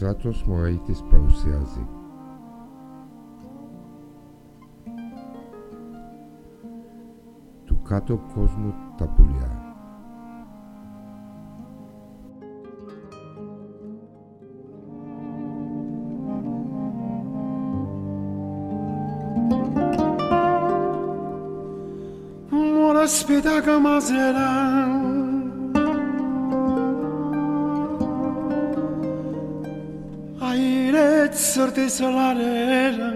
Στράτος Μωραήτης παρουσιάζει. Του κάτω κόσμου τα πουλιά. Mora spitaca mazera sorte solarera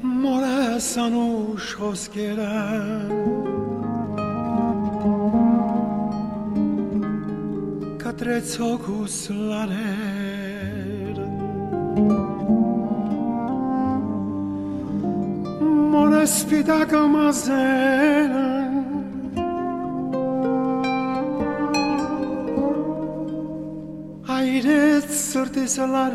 Morasan už hoskeran Catrezogus mora Monaspita camazera This a la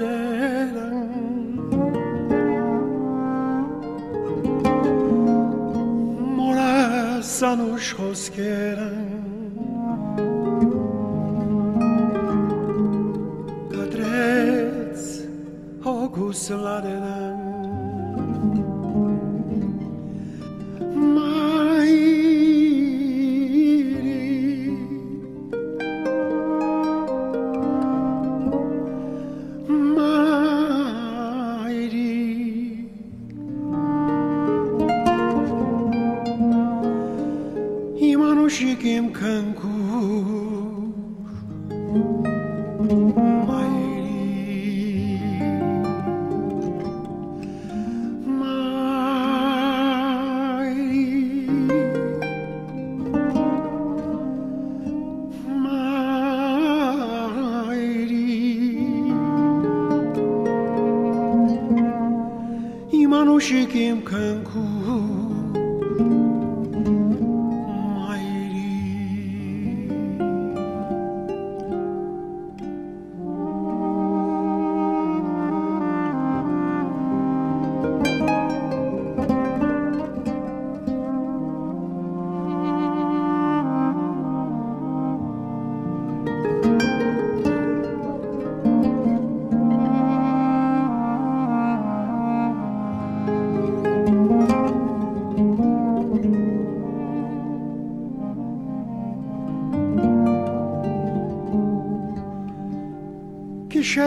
Mola sanuş hoskeran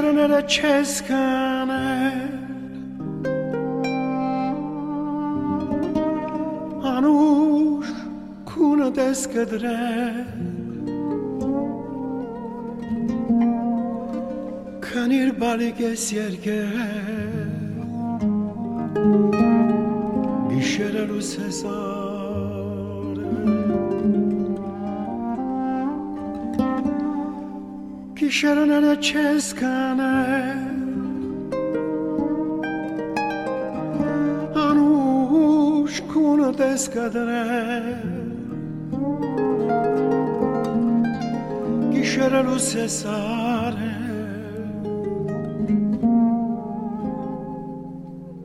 چرنه چسکنه هنوز کونه دست کدره کنیر بالگه سیرگه بیشتر رو سزاره Kisherana Cheska più cessare.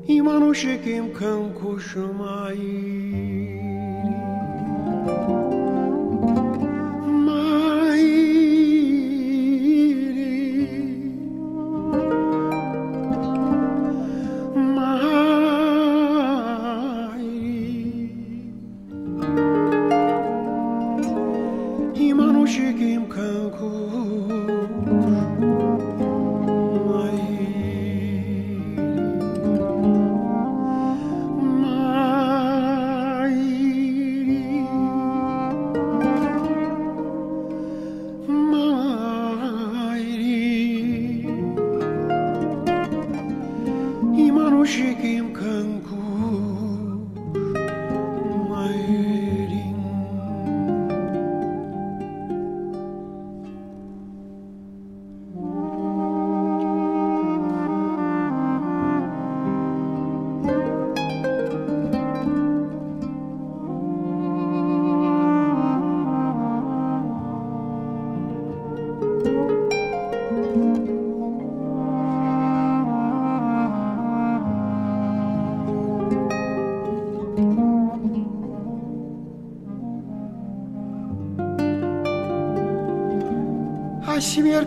I manushi kim kan kushumai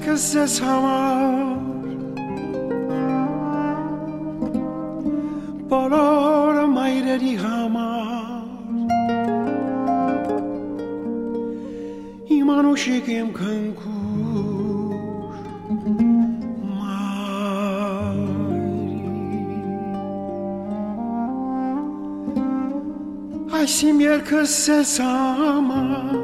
قصه سمر بالار مایردی همار ایمان و شکم کنکور مایری Aysim yer kız sesamar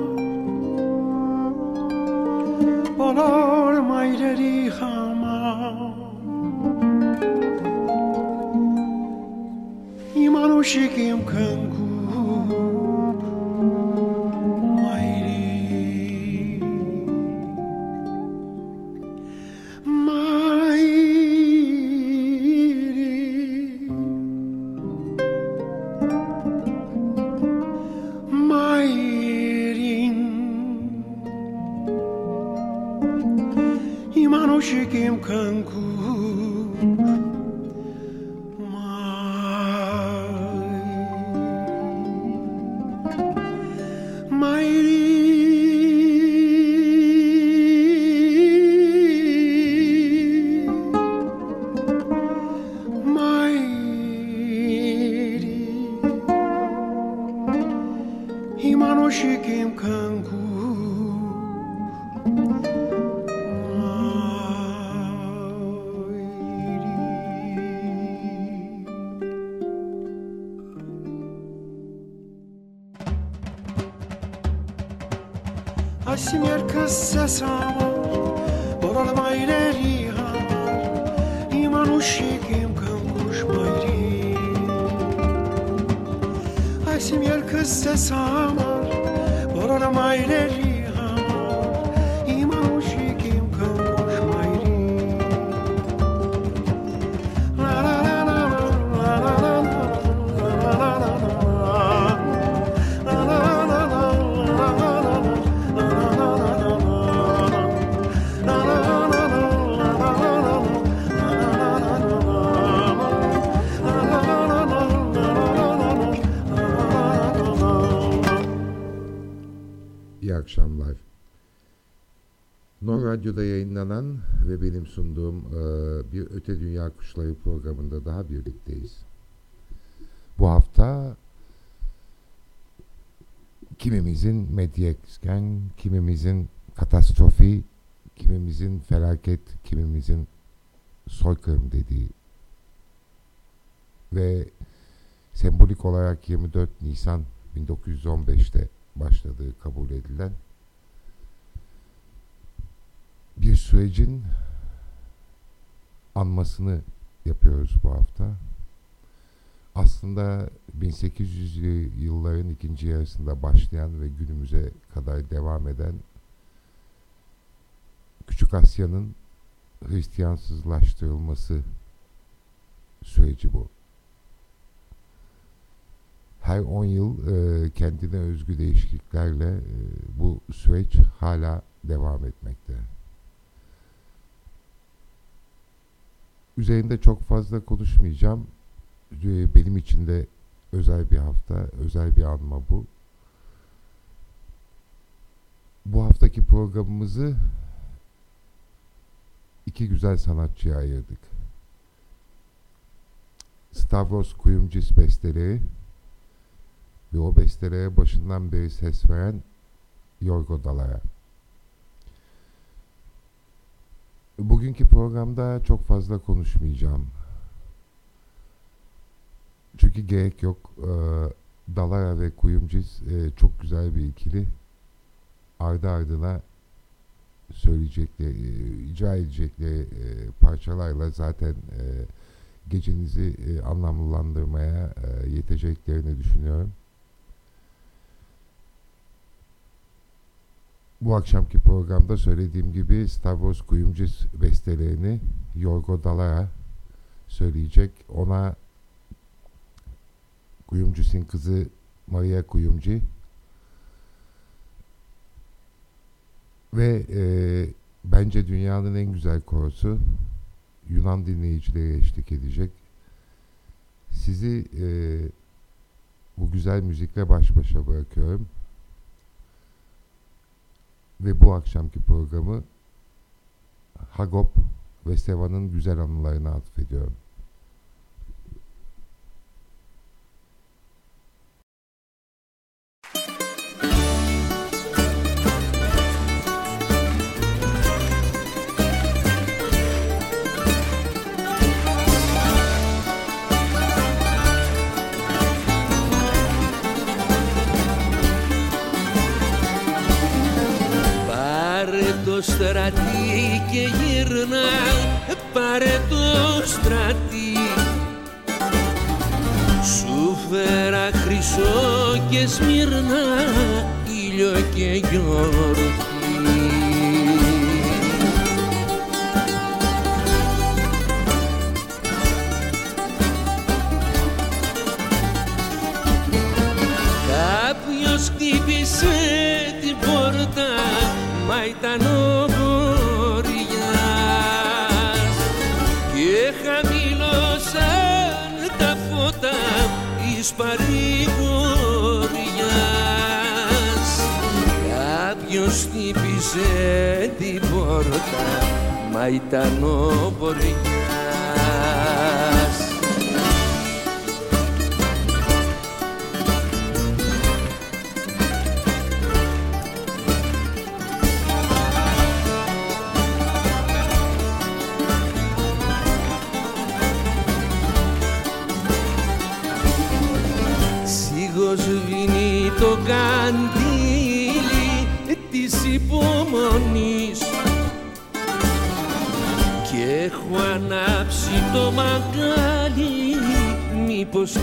Kuşları programında daha birlikteyiz. Bu hafta kimimizin medyasken, kimimizin katastrofi, kimimizin felaket, kimimizin soykırım dediği ve sembolik olarak 24 Nisan 1915'te başladığı kabul edilen bir sürecin anmasını yapıyoruz bu hafta. Aslında 1800'lü yılların ikinci yarısında başlayan ve günümüze kadar devam eden Küçük Asya'nın Hristiyansızlaştırılması süreci bu. Her 10 yıl e, kendine özgü değişikliklerle e, bu süreç hala devam etmekte. Üzerinde çok fazla konuşmayacağım. E, Benim için de özel bir hafta, özel bir anma bu. Bu haftaki programımızı iki güzel sanatçıya ayırdık. Stavros Kuyumcis besteleri ve o bestelere başından beri ses veren Yorgo Dalaya. Bugünkü programda çok fazla konuşmayacağım. Çünkü gerek yok. Ee, Dalaya ve Kuyumciz e, çok güzel bir ikili. Ardı ardına söyleyecekleri, e, icra edecekleri e, parçalarla zaten e, gecenizi anlamlandırmaya yeteceklerini düşünüyorum. Bu akşamki programda söylediğim gibi Star Wars Kuyumcis bestelerini Yorgo Dalaya söyleyecek. Ona Kuyumcis'in kızı Maria Kuyumci ve e, bence dünyanın en güzel korosu Yunan dinleyicilere eşlik edecek. Sizi e, bu güzel müzikle baş başa bırakıyorum ve bu akşamki programı Hagop ve Seva'nın güzel anılarına atfediyorum. Μήπως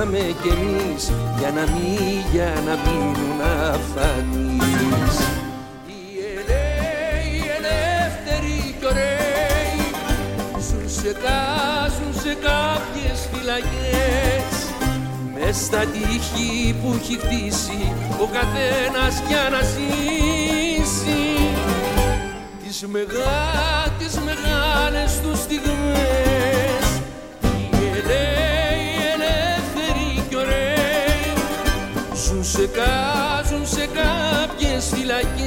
πληρώσαμε κι εμείς για να μην, για να μείνουν αφανείς. Οι ελαίοι, οι ελεύθεροι κι ωραίοι Ζουν σε κάζουν σε κάποιες φυλακές. Μες στα τείχη που έχει χτίσει ο καθένας για να ζήσει. Τις, μεγά, τις μεγάλες τους στιγμές Οι ελαίοι, ζουν σε κάζουν σε κάποιες φυλακές.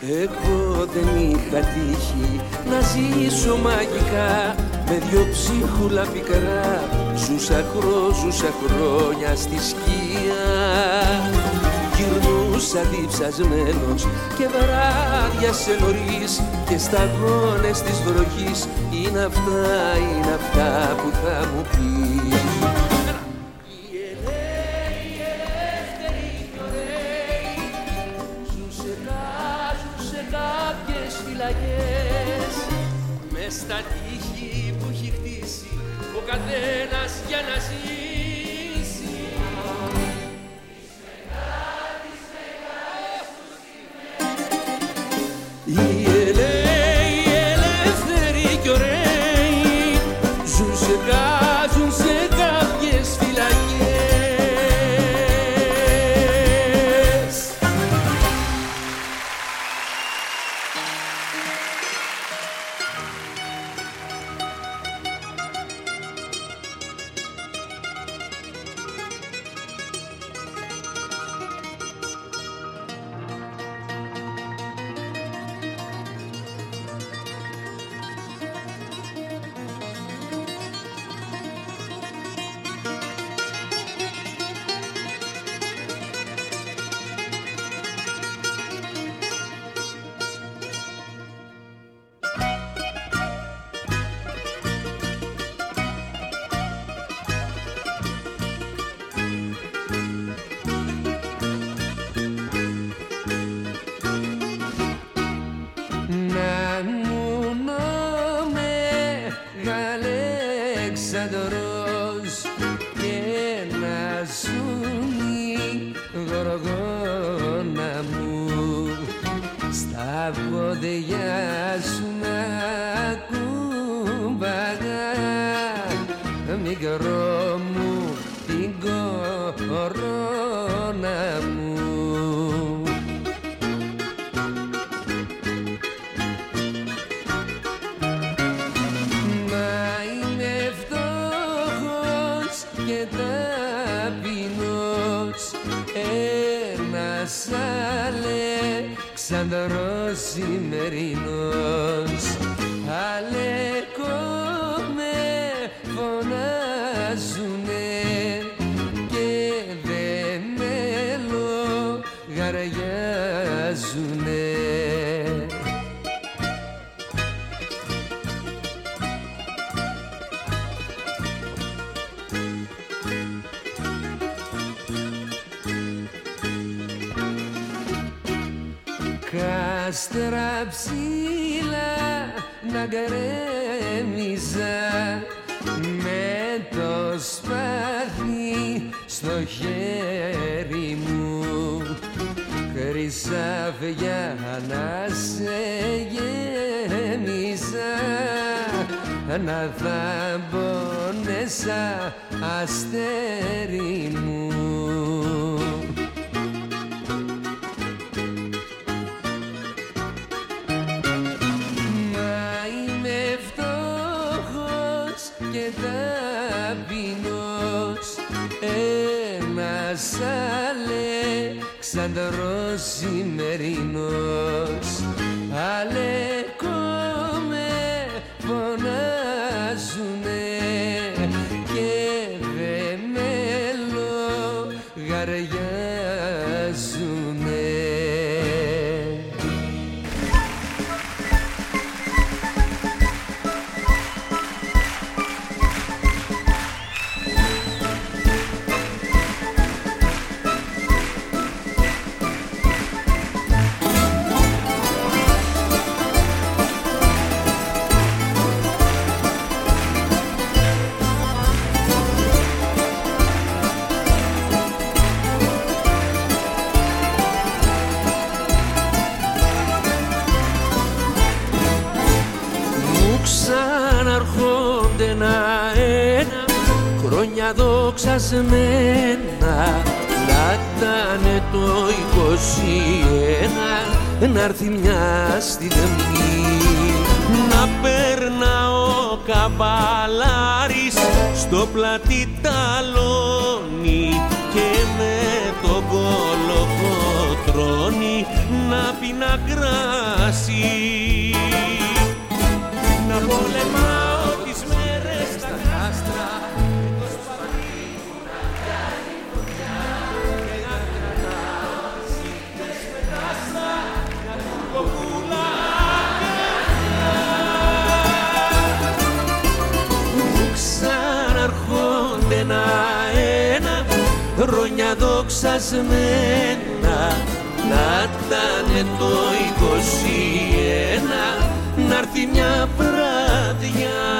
Εγώ δεν είχα τύχει να ζήσω μαγικά με δυο ψίχουλα πικρά ζούσα χρό, ζούσα χρόνια στη σκία γυρνούσα διψασμένος και βράδια σε νωρίς και σταγόνες της βροχής. Είναι αυτά, είναι αυτά που θα μου πεις. Στα καθένας για να ζει. να θα πονέσα αστέρι μου. Μα είμαι φτωχός και ταπεινός. Ένας Αλεξανδρός σημερινός. λανσασμένα να ήταν το 21 να έρθει μια στιγμή να περνάω καμπαλάρης στο πλατή ταλόνι και με το κολοκοτρώνι να πει να κράσει να πολεμάει χρόνια δοξασμένα να ήταν το 21 να έρθει μια βραδιά.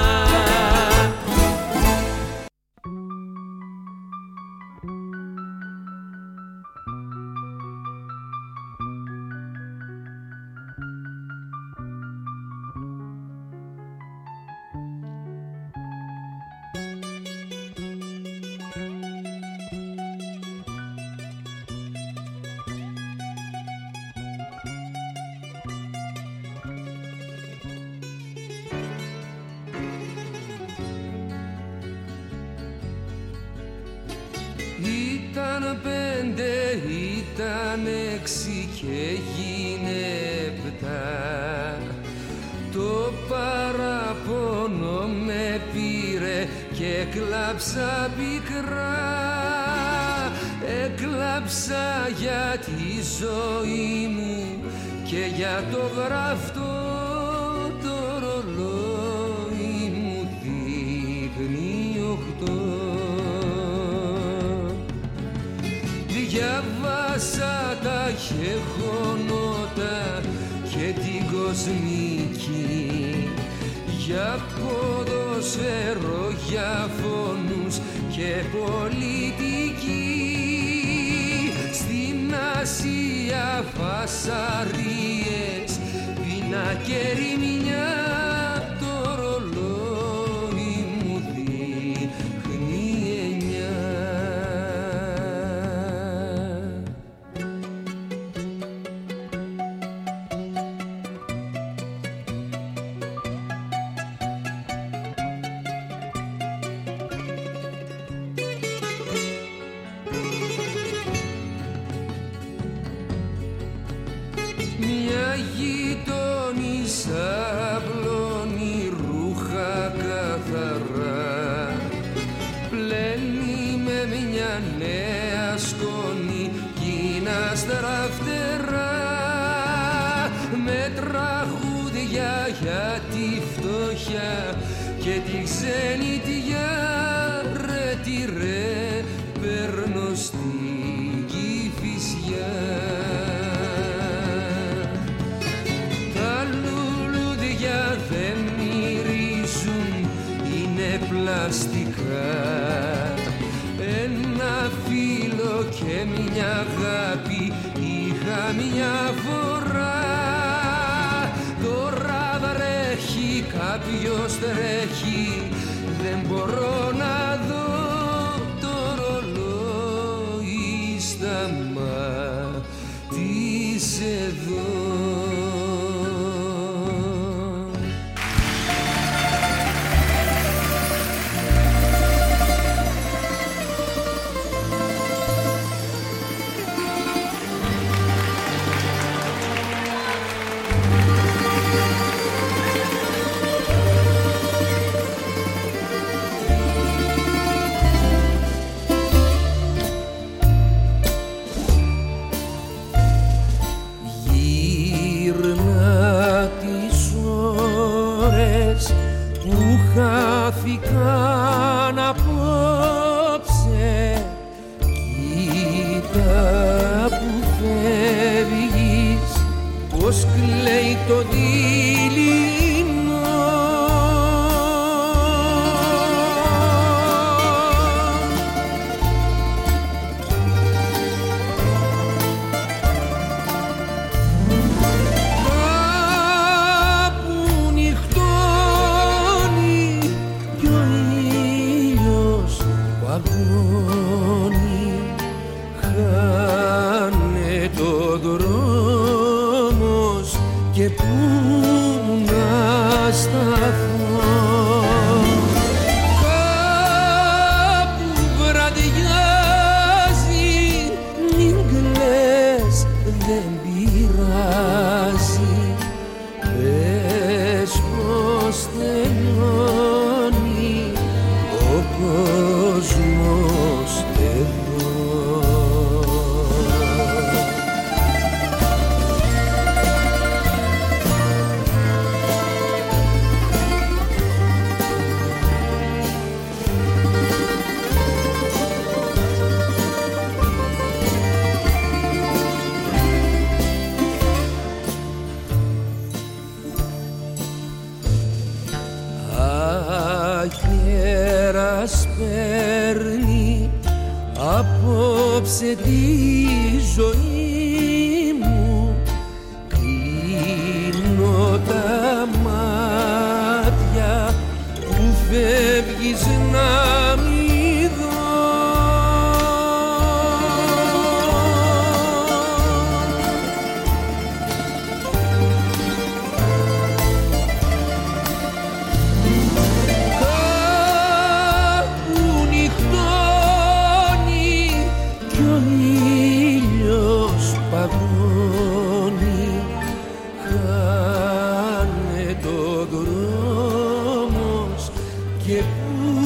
Και πού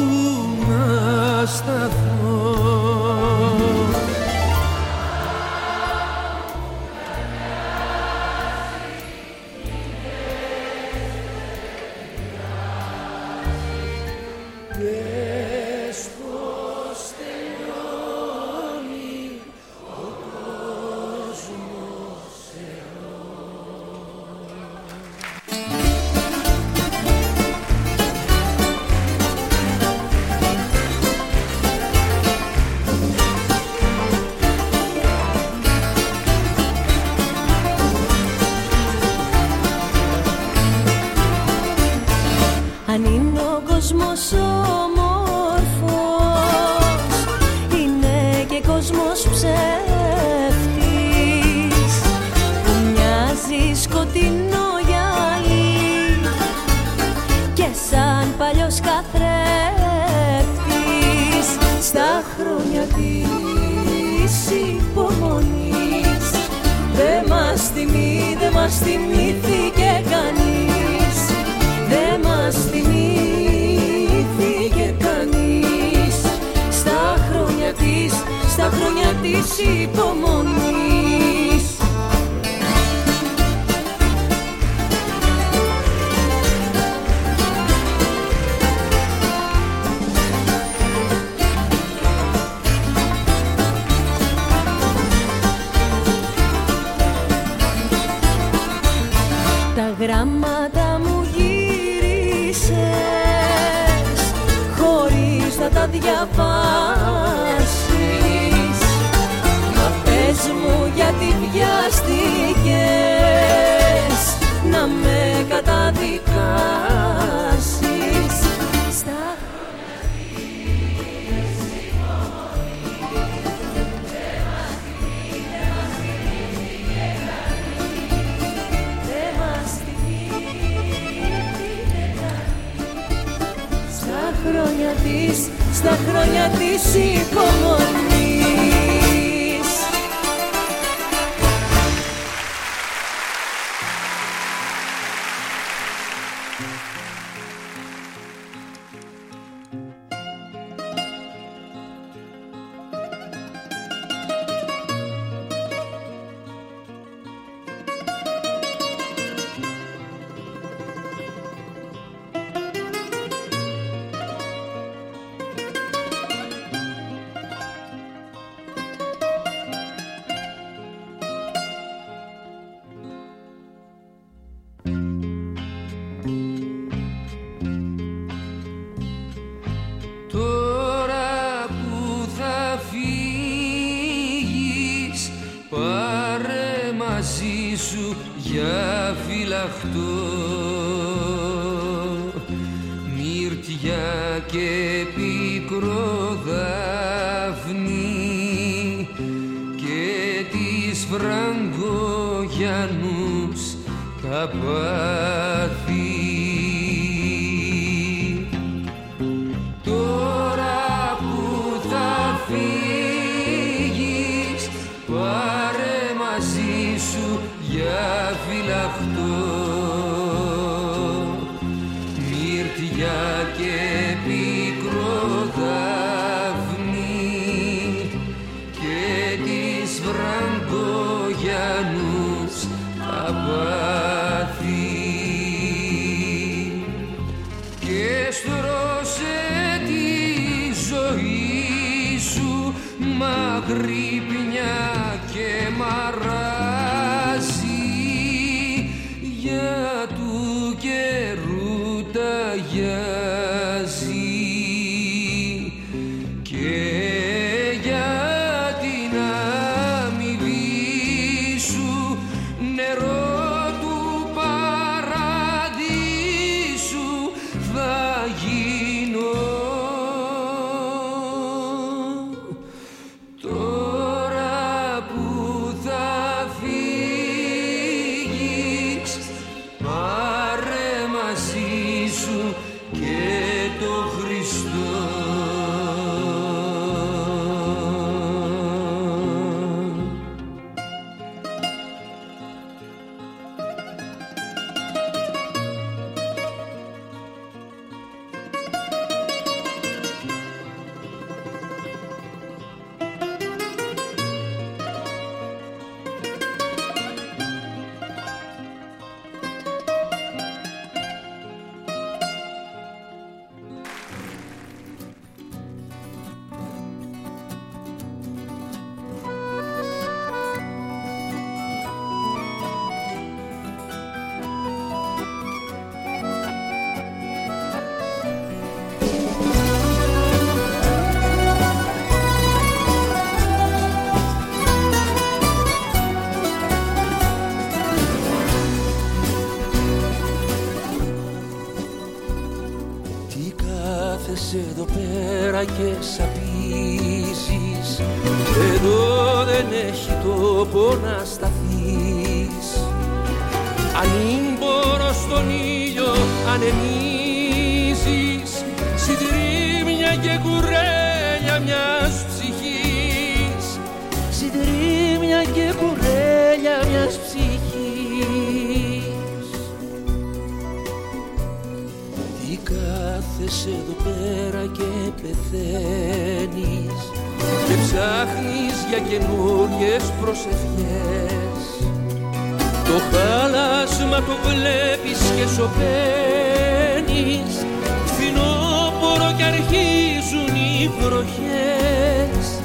να σταθώ αγρύπνια και μάτια μιας ψυχής. Συντρίμια και κουρέλια μιας ψυχής. Τι κάθεσαι εδώ πέρα και πεθαίνεις Και ψάχνεις για καινούριε προσευχές. Το χάλασμα το βλέπεις και σωπαίνεις. Φινόπορο και αρχίζουν οι βροχές.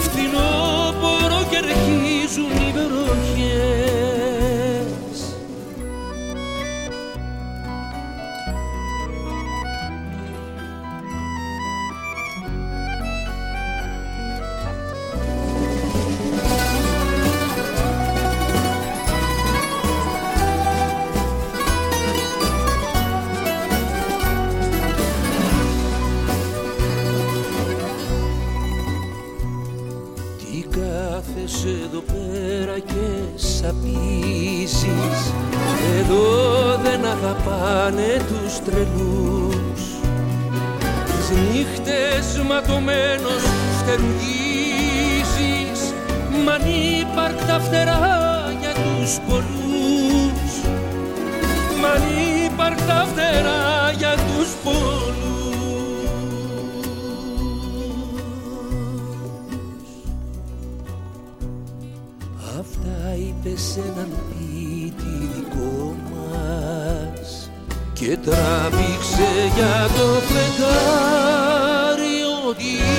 Φθινόπορο κι αρχίζουν οι βροχές τρελούς. Τις νύχτες ματωμένος στερουγίζεις Μ' ανύπαρκτα φτερά για τους πολλούς. Μ' ανύπαρκτα φτερά για τους πολλούς και τράβηξε για το φεγγάρι ότι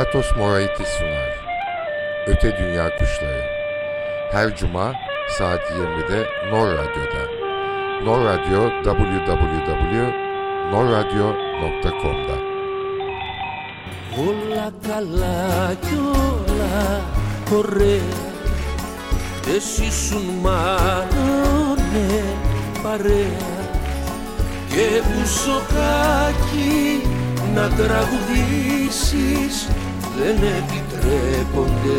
Stratos Moraitis sunar. Öte Dünya Kuşları. Her cuma saat 20'de Nor Radyo'da. Nor Radyo www.norradio.com'da. Όλα καλά κι όλα ωραία Εσύ σου μάνωνε παρέα Και μπουσοκάκι να τραγουδήσεις δεν επιτρέπονται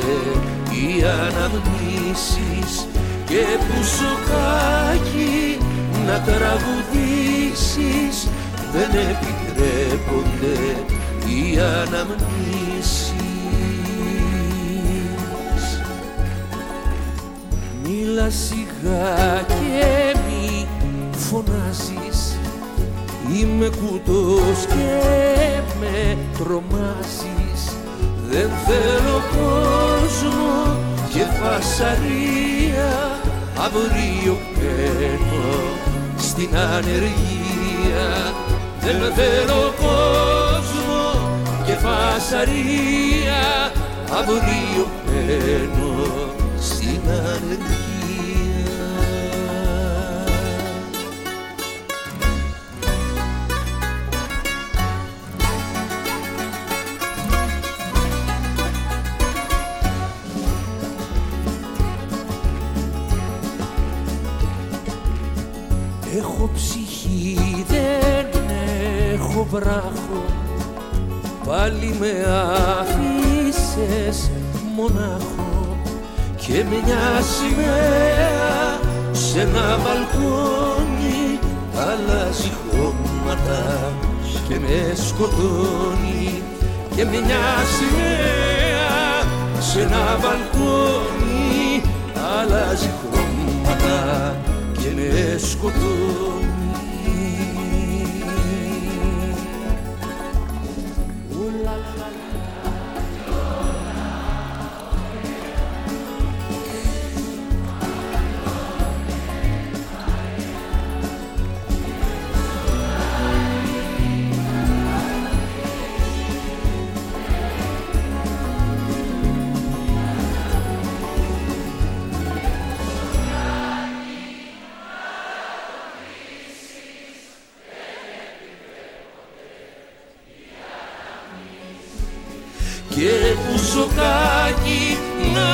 οι αναμνήσεις και πουσοκάκι να τραγουδήσεις. Δεν επιτρέπονται οι αναμνήσεις. Μίλα σιγά και μη φωνάζεις. Είμαι κουτός και με τρομάζεις Δεν θέλω κόσμο και φασαρία Αύριο παίρνω στην ανεργία. Δεν θέλω κόσμο και φασαρία Αύριο παίρνω στην ανεργία Έχω ψυχή, δεν έχω βράχο. Πάλι με άφησες μονάχο. Και μια σημαία σε ένα μπαλκόνι Αλλάζει χρώματα και με σκοτώνει Και μια σημαία σε ένα μπαλκόνι Αλλάζει χρώματα και με σκοτώνει πουσοκάκι να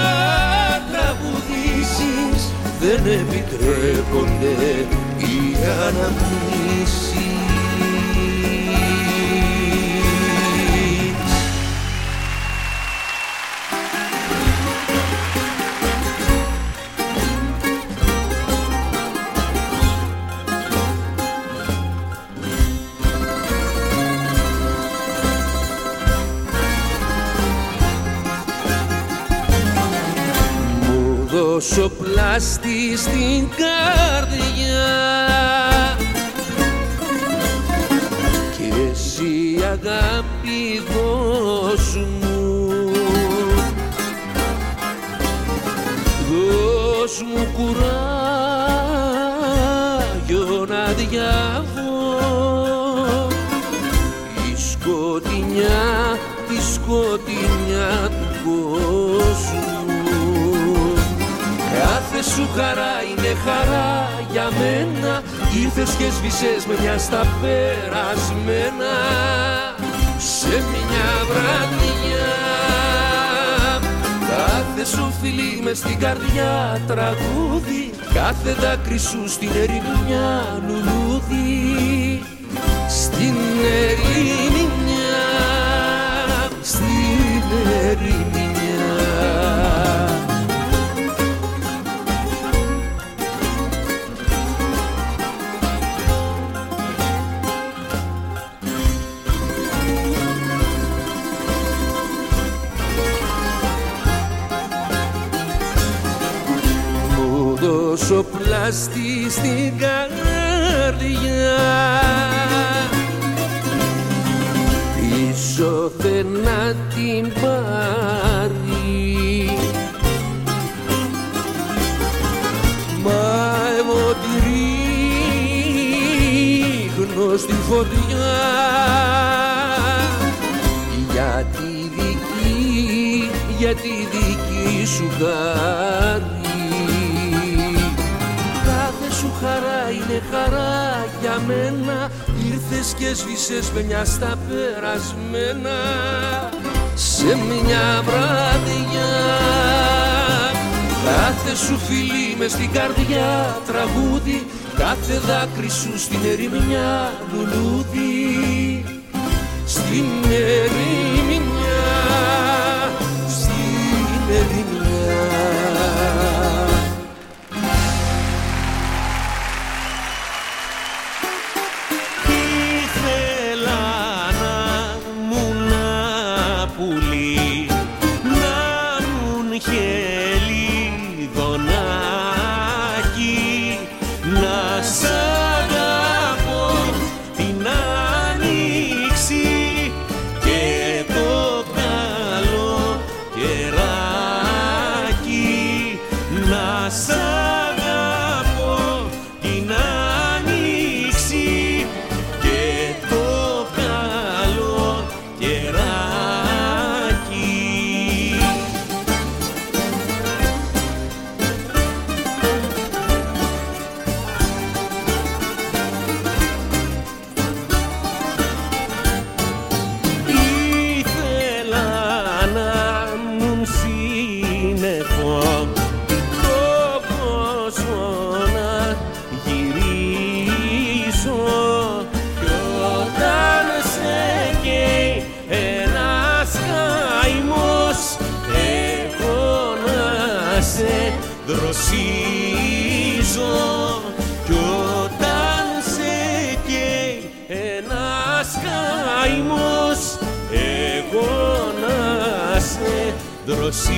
τραγουδήσεις. Δεν επιτρέπονται οι αναμνήσεις δώσω πλάστη στην καρδιά. Και εσύ αγάπη δώσ' μου. Δώσ' μου κουράγιο χαρά είναι χαρά για μένα. Ήρθες και σβησες με μια στα περασμένα. Σε μια βραδιά Κάθε σου φιλί με στην καρδιά τραγούδι. Κάθε δάκρυ σου στην ερημιά λουλούδι. Στην ερημιά Στην ερημιά κουραστεί στην καρδιά. Πίσω δεν να την πάρει. Μα εγώ τη ρίχνω στη φωτιά. Γιατί δική, γιατί δική σου χάρη χαρά είναι χαρά για μένα. Ήρθες και σβήσες παινιά στα περασμένα. Σε μια βραδιά. Κάθε σου φιλί μες στην καρδιά τραγούδι. Κάθε δάκρυ σου στην ερημιά λουλούδι Στην ερημιά δροσίζω κι όταν σε καίει ένας καημός εγώ να σε δροσίζω.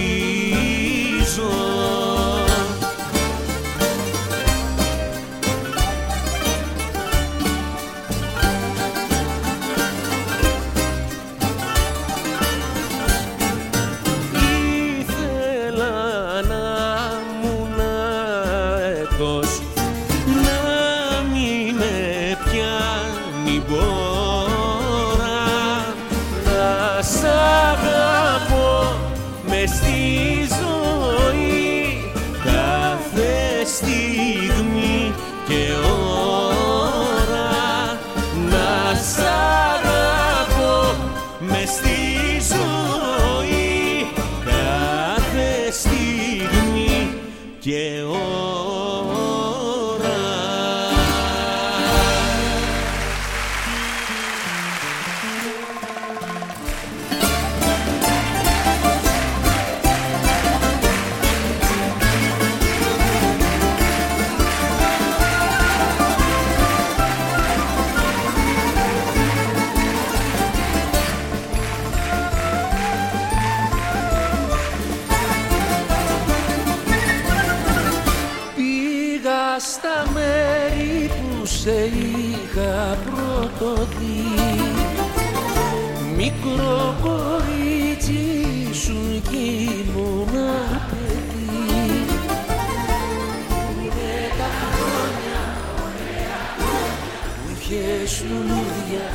και λουλούδια.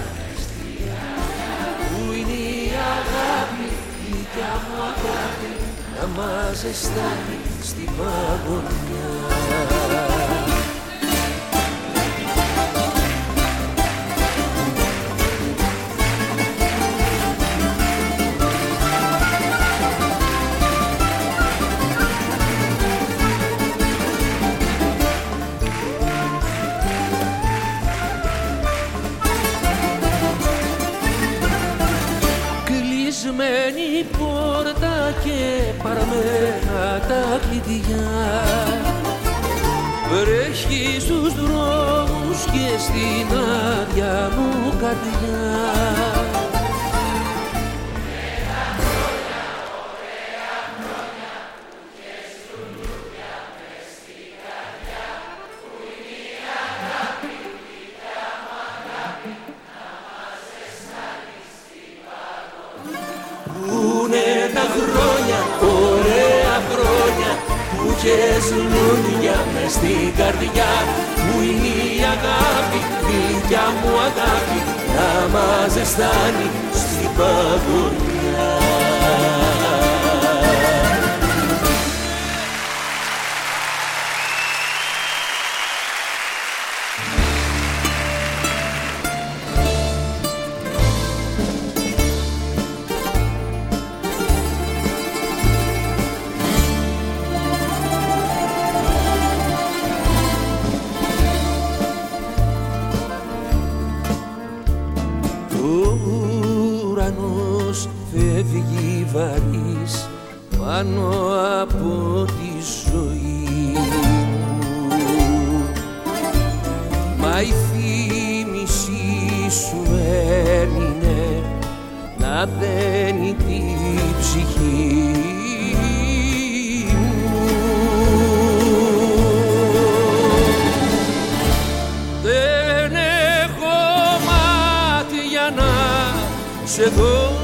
Πού είναι η αγάπη, γλυκιά μου αγάπη να μας αισθάνει στην παγωνιά καρδιά Βρέχει στους δρόμους και στην άδεια μου καρδιά. Να δένει την ψυχή μου. Δεν έχω μάτια να σε δω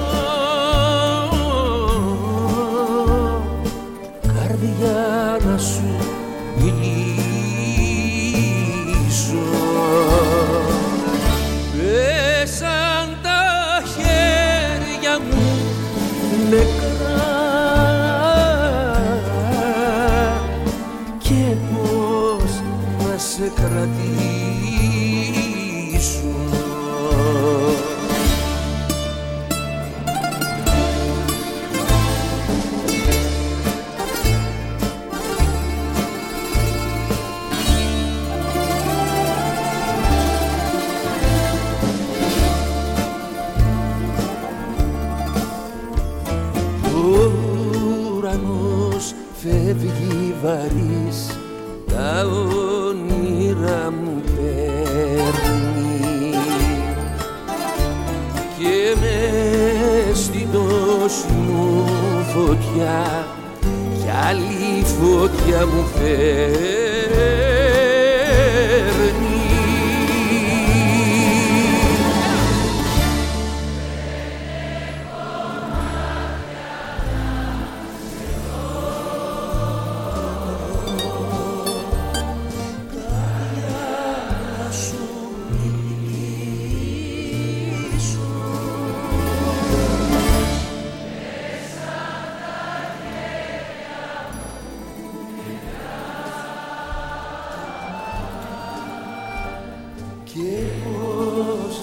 φωτιά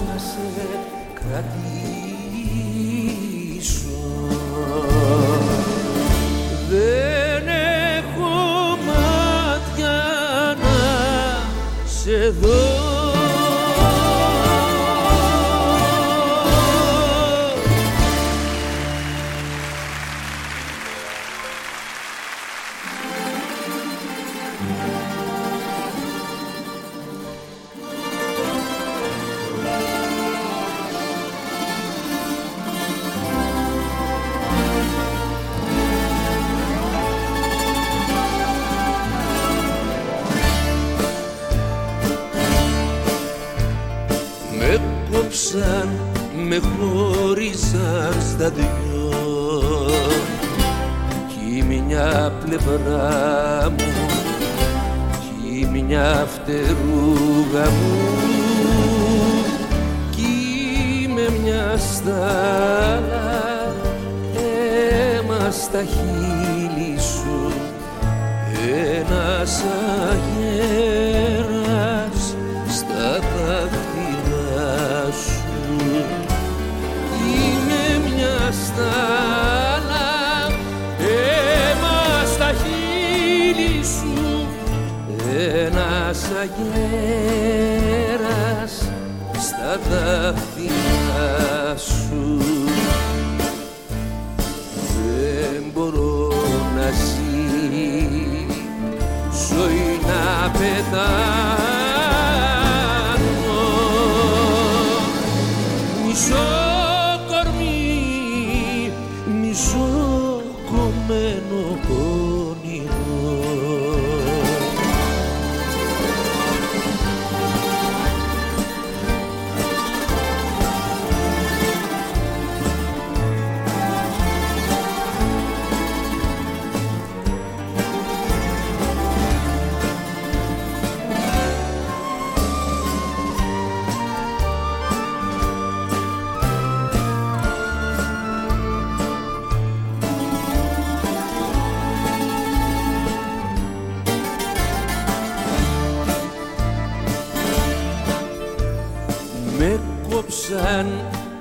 να σε κρατήσω. Δεν έχω μάτια να σε δω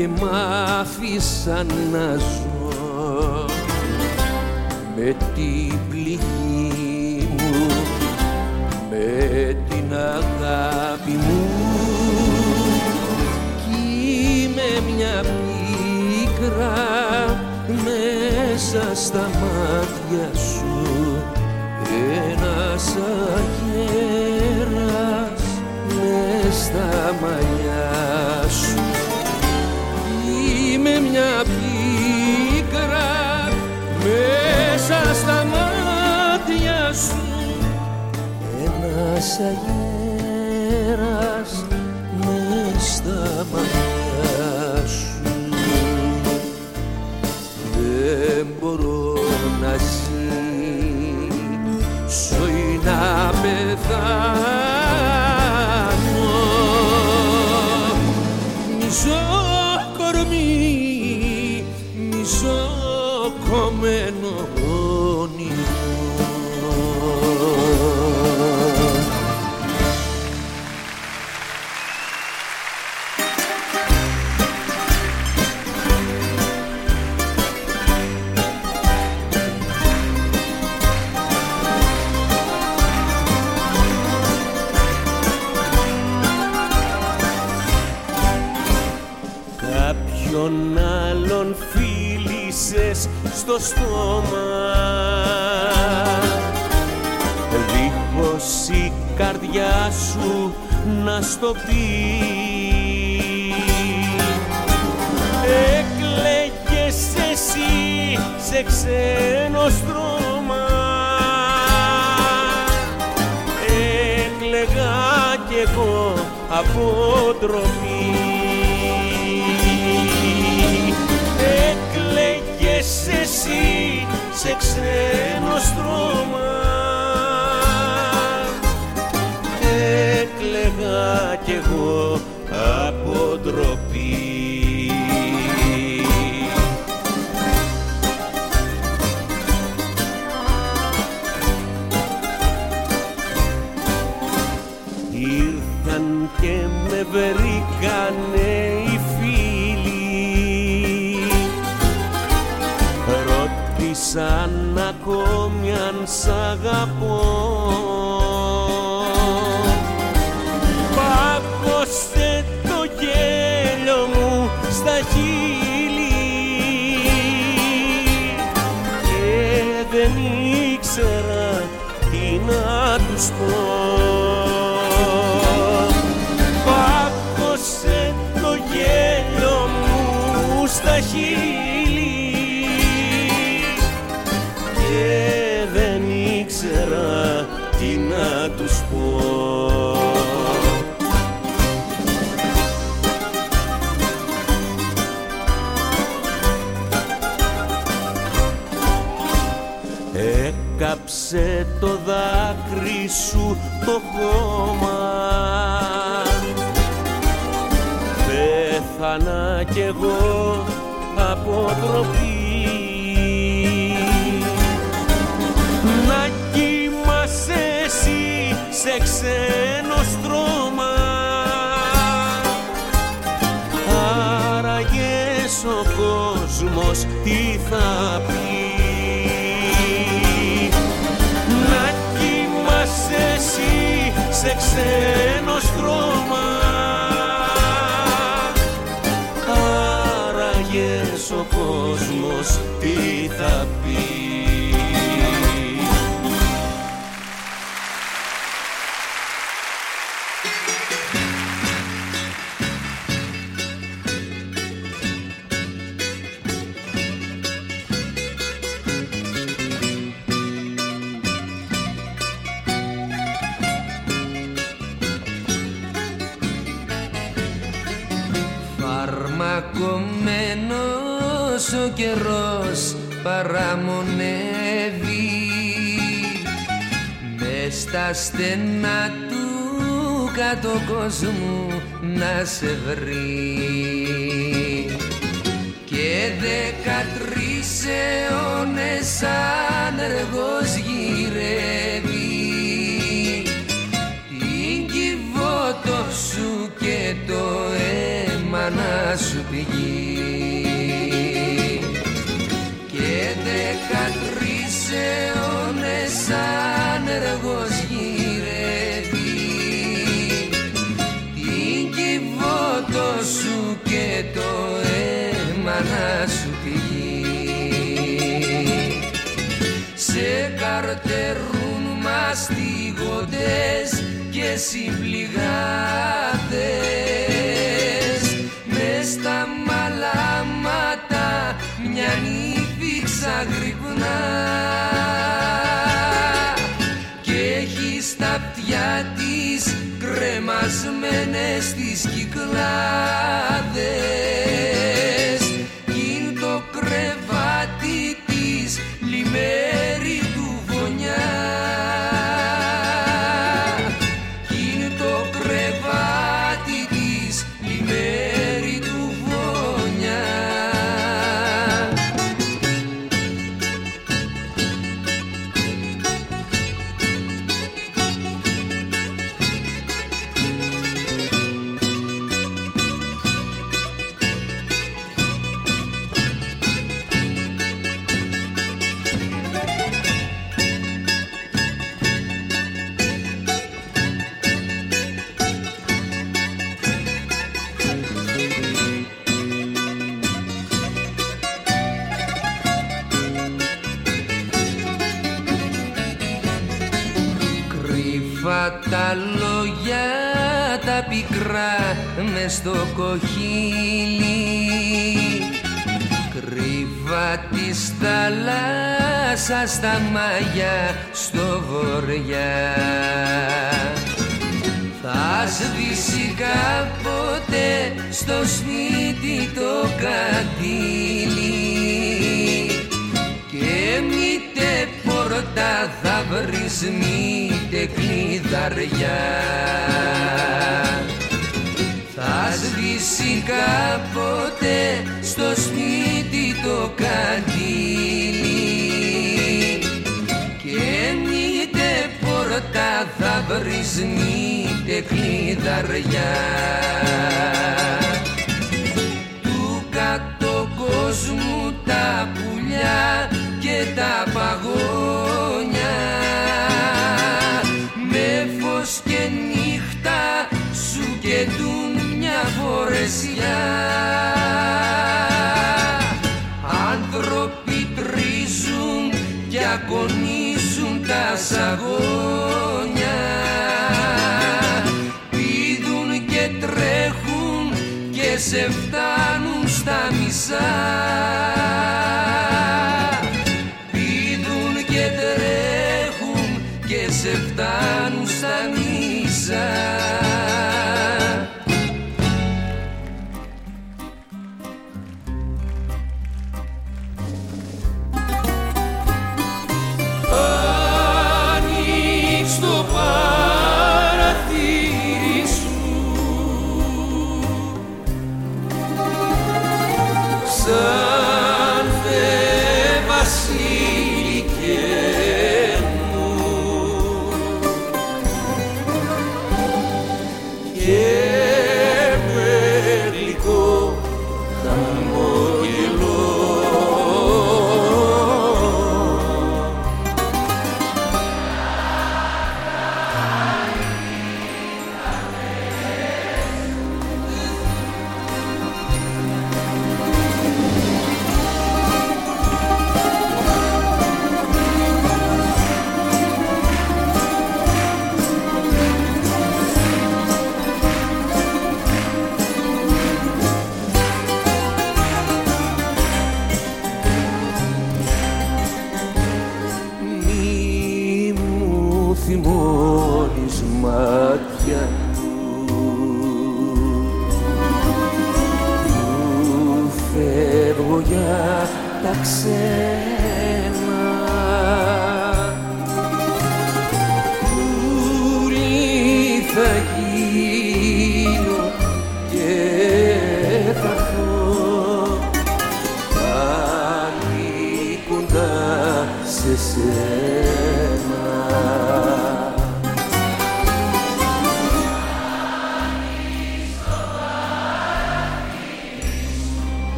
και μ' άφησαν να ζω. Με την πληγή μου, με την αγάπη μου. Κι είμαι μια πίκρα μέσα στα μάτια σου. Ένας αγέρας μες στα μαλλιά μια πίκρα μέσα στα μάτια σου. Ένας αγέρας Κάποιον άλλον φίλησες στο στόμα. Δίχως η καρδιά σου να στο πει. Έκλαιγες εσύ σε ξένο στρώμα. Έκλαιγα κι εγώ από ντροπή εσύ σε ξένο στρώμα. Έκλαιγα κι εγώ το χώμα Πέθανα κι εγώ σε Μες στα στενά του κάτω κόσμου να σε βρει. Και δεκατρεις αιώνες άνεργος γυρεύει. Την κυβότο σου και το αίμα να σου πηγεί μαστίγοντες και συμπληγάδες μες στα μαλάματα μια νύφη ξαγρυπνά. Και έχεις στα αυτιά της κρεμασμένες τις κυκλάδες. Κι είναι το κρεβάτι της λιμέρι στο κοχύλι. Κρύφα της θάλασσας τα μάγια στο βοριά θα σβήσει κάποτε στο σπίτι το κατήλι και μήτε πόρτα θα βρεις μήτε κλειδαριά. θα σβήσει κάποτε στο σπίτι το κατήλι και μήτε πόρτα θα βρεις μήτε κλειδαριά. Του κάτω κόσμου τα πουλιά φορεσιά άνθρωποι τρίζουν και ακονίζουν τα σαγόνια. Πηδούν και τρέχουν και σε φτάνουν στα μισά. Πηδούν και τρέχουν και σε φτάνουν στα μισά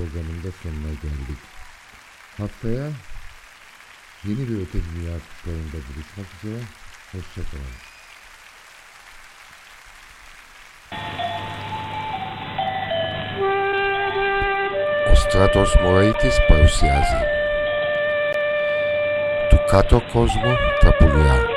dinlediğimiz bu programın da sonuna geldik. Haftaya yeni bir öte dünya kuşlarında buluşmak üzere. Hoşçakalın. Ο Στράτος Μωραϊτης παρουσιάζει Του κάτω κόσμου τα πουλιά